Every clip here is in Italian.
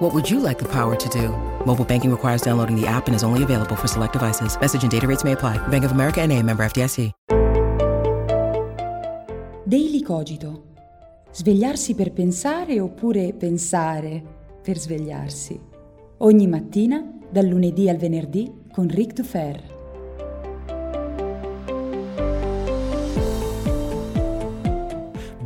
What would you like the power to do? Mobile banking requires downloading the app and is only available for select devices. Message and data rates may apply. Bank of America and a member FDIC. Daily Cogito. Svegliarsi per pensare oppure pensare per svegliarsi. Ogni mattina, dal lunedì al venerdì, con Ric Dufer.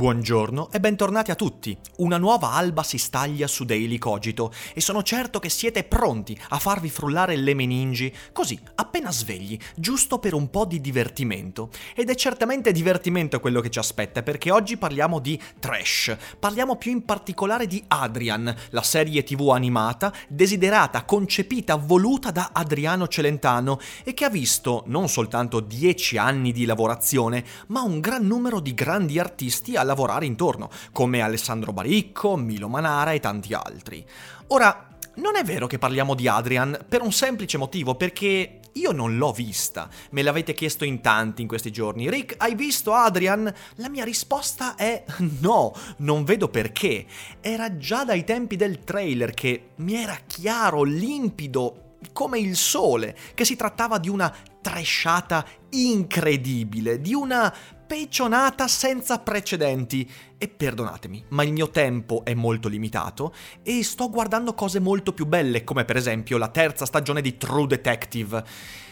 Buongiorno e bentornati a tutti. Una nuova alba si staglia su Daily Cogito e sono certo che siete pronti a farvi frullare le meningi così, appena svegli, giusto per un po' di divertimento. Ed è certamente divertimento quello che ci aspetta perché oggi parliamo di trash. Parliamo più in particolare di Adrian, la serie tv animata desiderata, concepita, voluta da Adriano Celentano e che ha visto non soltanto 10 anni di lavorazione, ma un gran numero di grandi artisti lavorare intorno, come Alessandro Baricco, Milo Manara e tanti altri. Ora, non è vero che parliamo di Adrian per un semplice motivo, perché io non l'ho vista. Me l'avete chiesto in tanti in questi giorni. Rick, hai visto Adrian? La mia risposta è no, non vedo perché. Era già dai tempi del trailer che mi era chiaro, limpido, come il sole, che si trattava di una tresciata incredibile, di una pecionata senza precedenti. E perdonatemi, ma il mio tempo è molto limitato e sto guardando cose molto più belle, come per esempio la terza stagione di True Detective.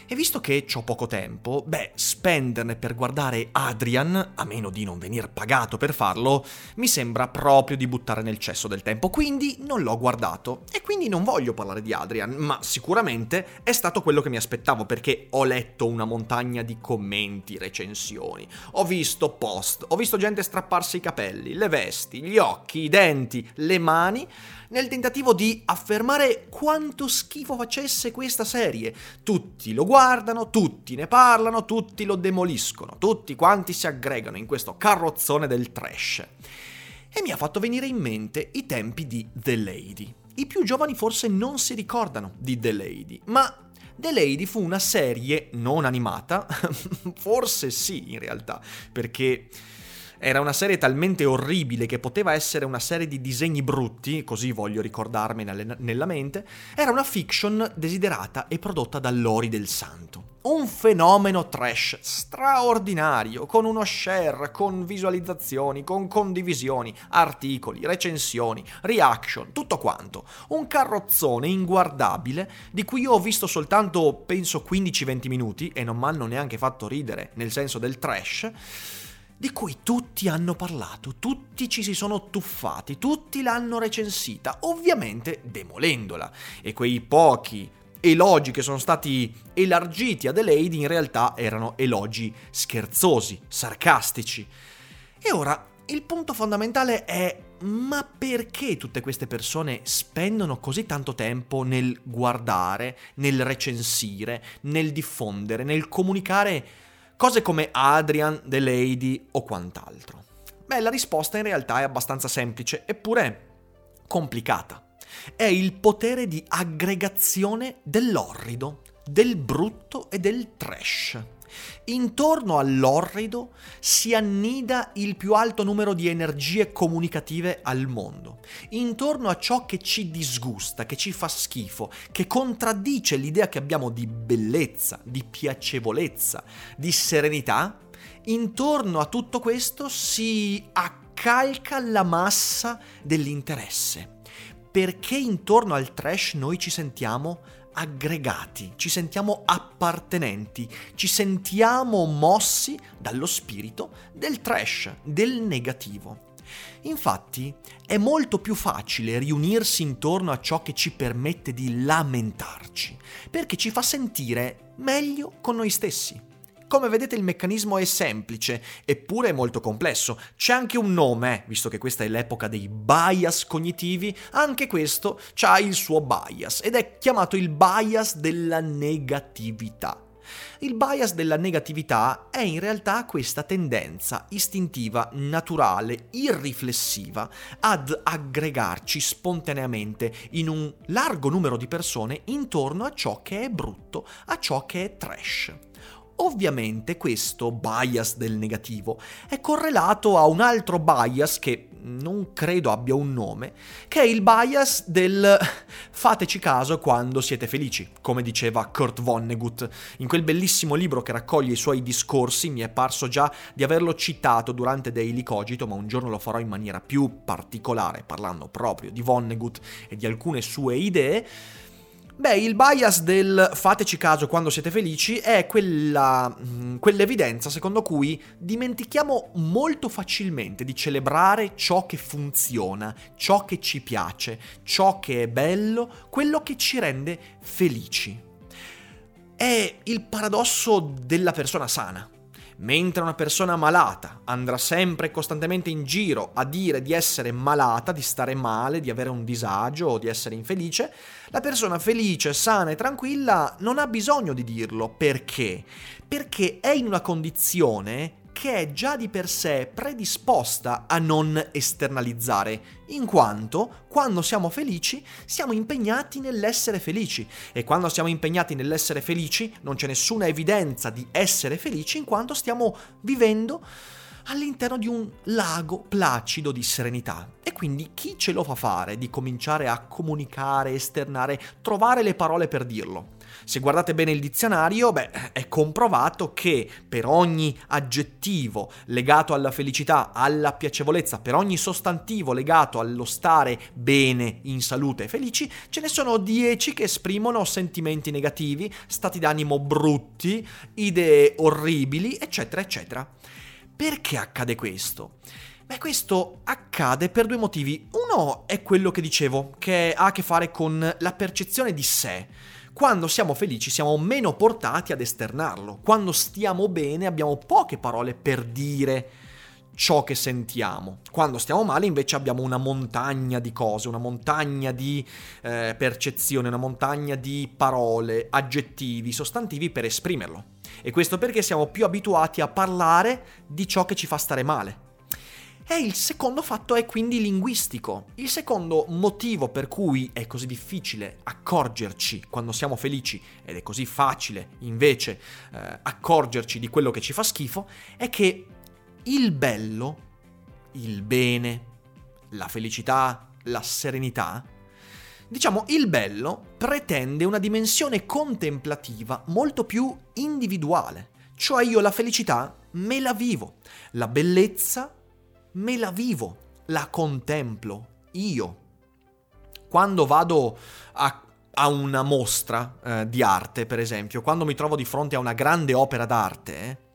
E visto che ho poco tempo, beh, spenderne per guardare Adrian, a meno di non venir pagato per farlo, mi sembra proprio di buttare nel cesso del tempo, quindi non l'ho guardato. E quindi non voglio parlare di Adrian, ma sicuramente è stato quello che mi aspettavo perché ho letto una montagna di commenti, recensioni, ho visto post, ho visto gente strapparsi i capelli, le vesti, gli occhi, i denti, le mani nel tentativo di affermare quanto schifo facesse questa serie. Tutti lo guardano, tutti ne parlano, tutti lo demoliscono, tutti quanti si aggregano in questo carrozzone del trash. E mi ha fatto venire in mente i tempi di The Lady. I più giovani forse non si ricordano di The Lady, ma The Lady fu una serie non animata, forse sì in realtà, perché era una serie talmente orribile che poteva essere una serie di disegni brutti, così voglio ricordarmi nella mente, era una fiction desiderata e prodotta da Lori del Santo. Un fenomeno trash straordinario, con uno share, con visualizzazioni, con condivisioni, articoli, recensioni, reaction, tutto quanto. Un carrozzone inguardabile di cui io ho visto soltanto, penso, 15-20 minuti e non mi hanno neanche fatto ridere, nel senso del trash di cui tutti hanno parlato, tutti ci si sono tuffati, tutti l'hanno recensita, ovviamente demolendola. E quei pochi elogi che sono stati elargiti ad Lady in realtà erano elogi scherzosi, sarcastici. E ora il punto fondamentale è ma perché tutte queste persone spendono così tanto tempo nel guardare, nel recensire, nel diffondere, nel comunicare cose come Adrian, The Lady o quant'altro? Beh, la risposta in realtà è abbastanza semplice, eppure complicata. È il potere di aggregazione dell'orrido, del brutto e del trash. Intorno all'orrido si annida il più alto numero di energie comunicative al mondo. Intorno a ciò che ci disgusta, che ci fa schifo, che contraddice l'idea che abbiamo di bellezza, di piacevolezza, di serenità, intorno a tutto questo si accalca la massa dell'interesse. Perché intorno al trash noi ci sentiamo aggregati, ci sentiamo appartenenti, ci sentiamo mossi dallo spirito del trash, del negativo. Infatti è molto più facile riunirsi intorno a ciò che ci permette di lamentarci, perché ci fa sentire meglio con noi stessi. Come vedete il meccanismo è semplice, eppure è molto complesso. C'è anche un nome, eh, visto che questa è l'epoca dei bias cognitivi, anche questo ha il suo bias ed è chiamato il bias della negatività. Il bias della negatività è in realtà questa tendenza istintiva, naturale, irriflessiva ad aggregarci spontaneamente in un largo numero di persone intorno a ciò che è brutto, a ciò che è trash. Ovviamente questo bias del negativo è correlato a un altro bias che non credo abbia un nome, che è il bias del fateci caso quando siete felici, come diceva Kurt Vonnegut. In quel bellissimo libro che raccoglie i suoi discorsi mi è parso già di averlo citato durante Daily Cogito, ma un giorno lo farò in maniera più particolare, parlando proprio di Vonnegut e di alcune sue idee. Beh, il bias del fateci caso quando siete felici è quella, mm, quell'evidenza secondo cui dimentichiamo molto facilmente di celebrare ciò che funziona, ciò che ci piace, ciò che è bello, quello che ci rende felici. È il paradosso della persona sana. Mentre una persona malata andrà sempre e costantemente in giro a dire di essere malata, di stare male, di avere un disagio o di essere infelice, la persona felice, sana e tranquilla non ha bisogno di dirlo. Perché? Perché è in una condizione che è già di per sé predisposta a non esternalizzare, in quanto quando siamo felici siamo impegnati nell'essere felici e quando siamo impegnati nell'essere felici non c'è nessuna evidenza di essere felici in quanto stiamo vivendo all'interno di un lago placido di serenità. E quindi chi ce lo fa fare di cominciare a comunicare, esternare, trovare le parole per dirlo? Se guardate bene il dizionario, beh, è comprovato che per ogni aggettivo legato alla felicità, alla piacevolezza, per ogni sostantivo legato allo stare bene, in salute e felici, ce ne sono 10 che esprimono sentimenti negativi, stati d'animo brutti, idee orribili, eccetera, eccetera. Perché accade questo? Beh, questo accade per due motivi. Uno è quello che dicevo, che ha a che fare con la percezione di sé. Quando siamo felici siamo meno portati ad esternarlo. Quando stiamo bene abbiamo poche parole per dire ciò che sentiamo. Quando stiamo male invece abbiamo una montagna di cose, una montagna di eh, percezione, una montagna di parole, aggettivi, sostantivi per esprimerlo. E questo perché siamo più abituati a parlare di ciò che ci fa stare male. E il secondo fatto è quindi linguistico. Il secondo motivo per cui è così difficile accorgerci quando siamo felici ed è così facile invece eh, accorgerci di quello che ci fa schifo è che il bello, il bene, la felicità, la serenità Diciamo, il bello pretende una dimensione contemplativa molto più individuale, cioè io la felicità me la vivo, la bellezza me la vivo, la contemplo io. Quando vado a, a una mostra eh, di arte, per esempio, quando mi trovo di fronte a una grande opera d'arte,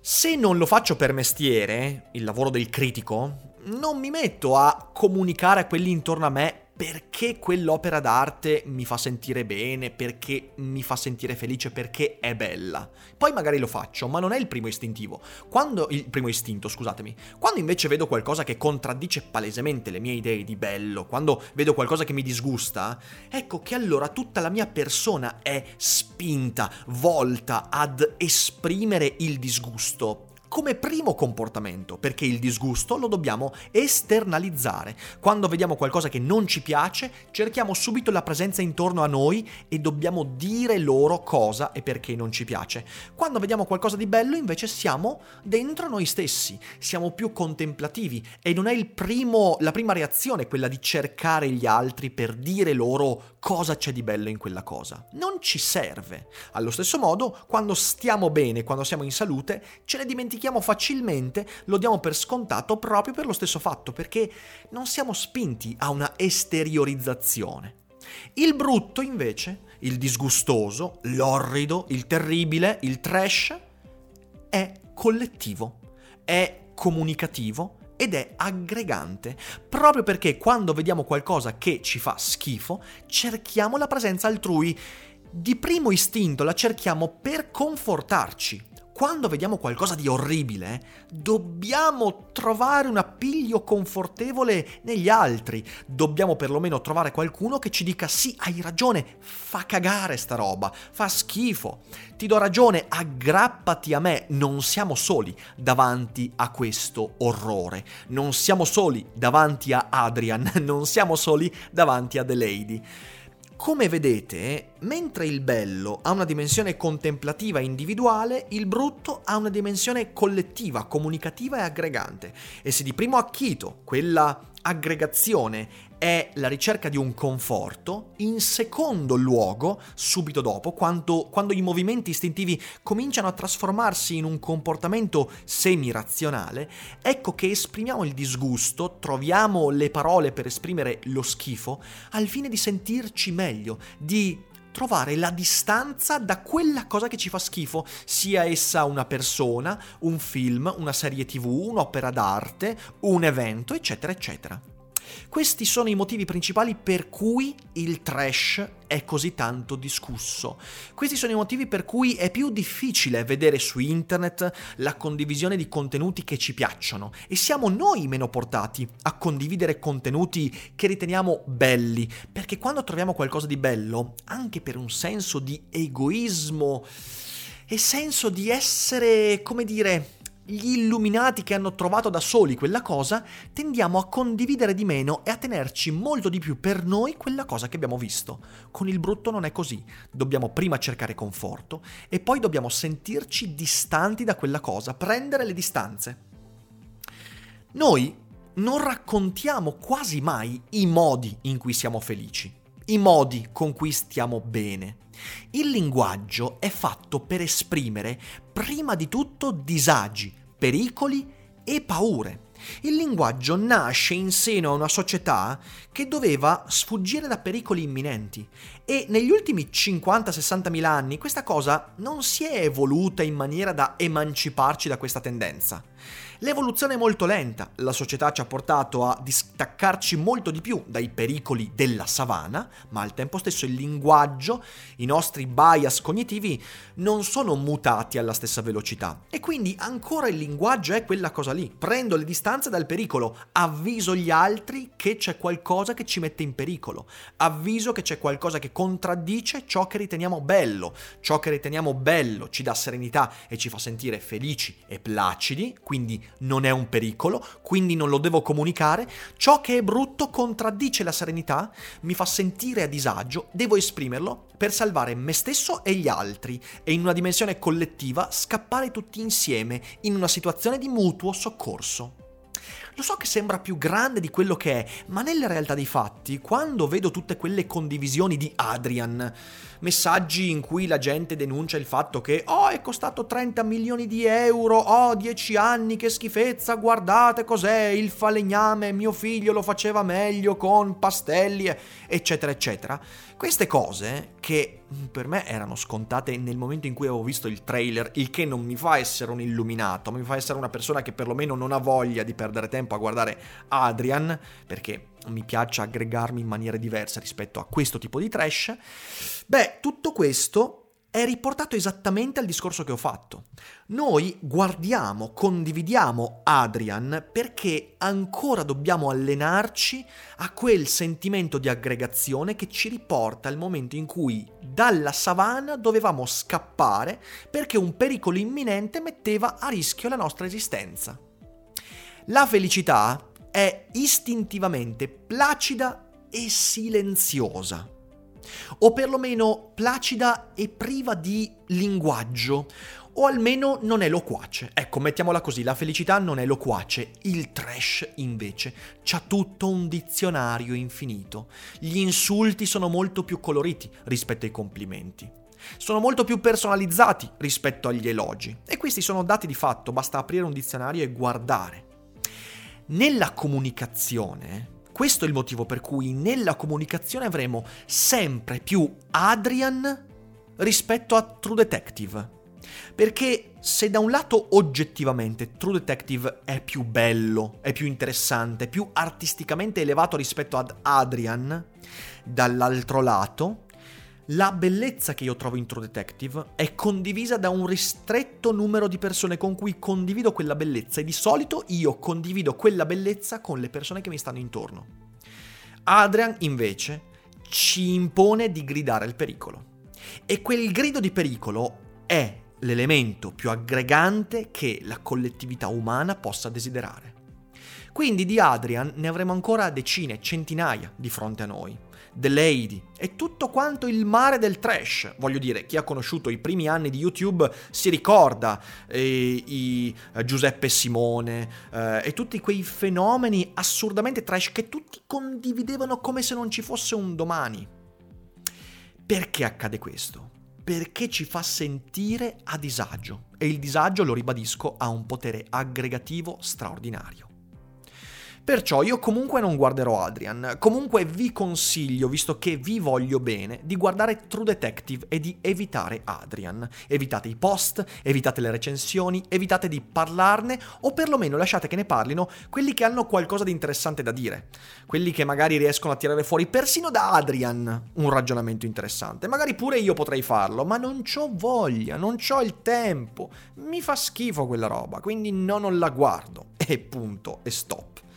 se non lo faccio per mestiere, il lavoro del critico, non mi metto a comunicare a quelli intorno a me perché quell'opera d'arte mi fa sentire bene, perché mi fa sentire felice, perché è bella. Poi magari lo faccio, ma non è il primo istintivo. Quando il primo istinto, scusatemi. Quando invece vedo qualcosa che contraddice palesemente le mie idee di bello, quando vedo qualcosa che mi disgusta, ecco che allora tutta la mia persona è spinta, volta ad esprimere il disgusto come primo comportamento, perché il disgusto lo dobbiamo esternalizzare. Quando vediamo qualcosa che non ci piace, cerchiamo subito la presenza intorno a noi e dobbiamo dire loro cosa e perché non ci piace. Quando vediamo qualcosa di bello, invece, siamo dentro noi stessi, siamo più contemplativi e non è primo, la prima reazione quella di cercare gli altri per dire loro cosa c'è di bello in quella cosa. Non ci serve. Allo stesso modo, quando stiamo bene, quando siamo in salute, ce ne dimentichiamo dimentichiamo facilmente, lo diamo per scontato proprio per lo stesso fatto, perché non siamo spinti a una esteriorizzazione. Il brutto, invece, il disgustoso, l'orrido, il terribile, il trash, è collettivo, è comunicativo ed è aggregante, proprio perché quando vediamo qualcosa che ci fa schifo, cerchiamo la presenza altrui. Di primo istinto la cerchiamo per confortarci, quando vediamo qualcosa di orribile, dobbiamo trovare un appiglio confortevole negli altri. Dobbiamo perlomeno trovare qualcuno che ci dica sì, hai ragione, fa cagare sta roba, fa schifo. Ti do ragione, aggrappati a me. Non siamo soli davanti a questo orrore. Non siamo soli davanti a Adrian, non siamo soli davanti a The Lady. Come vedete, mentre il bello ha una dimensione contemplativa individuale, il brutto ha una dimensione collettiva, comunicativa e aggregante. E se di primo acchito quella aggregazione è la ricerca di un conforto, in secondo luogo, subito dopo, quando, quando, i movimenti istintivi cominciano a trasformarsi in un comportamento semi-razionale, ecco che esprimiamo il disgusto, troviamo le parole per esprimere lo schifo, al fine di sentirci meglio, di trovare la distanza da quella cosa che ci fa schifo, sia essa una persona, un film, una serie tv, un'opera d'arte, un evento, eccetera, eccetera. Questi sono i motivi principali per cui il trash è così tanto discusso. Questi sono i motivi per cui è più difficile vedere su internet la condivisione di contenuti che ci piacciono e siamo noi meno portati a condividere contenuti che riteniamo belli, perché quando troviamo qualcosa di bello, anche per un senso di egoismo e senso di essere, come dire, gli illuminati che hanno trovato da soli quella cosa, tendiamo a condividere di meno e a tenerci molto di più per noi quella cosa che abbiamo visto. Con il brutto non è così. Dobbiamo prima cercare conforto e poi dobbiamo sentirci distanti da quella cosa, prendere le distanze. Noi non raccontiamo quasi mai i modi in cui siamo felici, i modi con cui stiamo bene. Il linguaggio è fatto per esprimere prima di tutto disagi, pericoli e paure. Il linguaggio nasce in seno a una società che doveva sfuggire da pericoli imminenti e negli ultimi 50-60 mila anni questa cosa non si è evoluta in maniera da emanciparci da questa tendenza. L'evoluzione è molto lenta, la società ci ha portato a distaccarci molto di più dai pericoli della savana, ma al tempo stesso il linguaggio, i nostri bias cognitivi non sono mutati alla stessa velocità. E quindi ancora il linguaggio è quella cosa lì. Prendo le distanze dal pericolo, avviso gli altri che c'è qualcosa che ci mette in pericolo, avviso che c'è qualcosa che contraddice ciò che riteniamo bello. Ciò che riteniamo bello ci dà serenità e ci fa sentire felici e placidi, quindi non è un pericolo, quindi non lo devo comunicare. Ciò che è brutto contraddice la serenità, mi fa sentire a disagio, devo esprimerlo per salvare me stesso e gli altri e in una dimensione collettiva scappare tutti insieme in una situazione di mutuo soccorso. Lo so che sembra più grande di quello che è, ma nella realtà dei fatti, quando vedo tutte quelle condivisioni di Adrian, messaggi in cui la gente denuncia il fatto che oh è costato 30 milioni di euro, oh 10 anni, che schifezza, guardate cos'è il falegname, mio figlio lo faceva meglio con pastelli, eccetera, eccetera. Queste cose che per me erano scontate nel momento in cui avevo visto il trailer, il che non mi fa essere un illuminato, mi fa essere una persona che perlomeno non ha voglia di perdere tempo a guardare Adrian, perché mi piace aggregarmi in maniere diverse rispetto a questo tipo di trash. Beh, tutto questo è riportato esattamente al discorso che ho fatto. Noi guardiamo, condividiamo Adrian perché ancora dobbiamo allenarci a quel sentimento di aggregazione che ci riporta al momento in cui dalla savana dovevamo scappare perché un pericolo imminente metteva a rischio la nostra esistenza. La felicità è istintivamente placida e silenziosa, o perlomeno placida e priva di linguaggio, o almeno non è loquace. Ecco, mettiamola così, la felicità non è loquace, il trash invece c'ha tutto un dizionario infinito. Gli insulti sono molto più coloriti rispetto ai complimenti. Sono molto più personalizzati rispetto agli elogi. E questi sono dati di fatto, basta aprire un dizionario e guardare. Nella comunicazione, questo è il motivo per cui nella comunicazione avremo sempre più Adrian rispetto a True Detective. Perché se da un lato oggettivamente True Detective è più bello, è più interessante, più artisticamente elevato rispetto ad Adrian, dall'altro lato La bellezza che io trovo in True Detective è condivisa da un ristretto numero di persone con cui condivido quella bellezza e di solito io condivido quella bellezza con le persone che mi stanno intorno. Adrian invece ci impone di gridare il pericolo. E quel grido di pericolo è l'elemento più aggregante che la collettività umana possa desiderare. Quindi di Adrian ne avremo ancora decine, centinaia di fronte a noi. The Lady e tutto quanto il mare del trash. Voglio dire, chi ha conosciuto i primi anni di YouTube si ricorda eh, i eh, Giuseppe Simone eh, e tutti quei fenomeni assurdamente trash che tutti condividevano come se non ci fosse un domani. Perché accade questo? Perché ci fa sentire a disagio e il disagio, lo ribadisco, ha un potere aggregativo straordinario. Perciò io comunque non guarderò Adrian, comunque vi consiglio, visto che vi voglio bene, di guardare True Detective e di evitare Adrian. Evitate i post, evitate le recensioni, evitate di parlarne o perlomeno lasciate che ne parlino quelli che hanno qualcosa di interessante da dire, quelli che magari riescono a tirare fuori persino da Adrian un ragionamento interessante. Magari pure io potrei farlo, ma non ho voglia, non ho il tempo. Mi fa schifo quella roba, quindi no, non la guardo. E punto, e stop.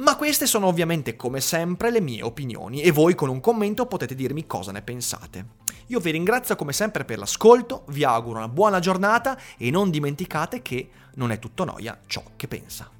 Ma queste sono ovviamente come sempre le mie opinioni e voi con un commento potete dirmi cosa ne pensate. Io vi ringrazio come sempre per l'ascolto, vi auguro una buona giornata e non dimenticate che non è tutto noia ciò che pensa.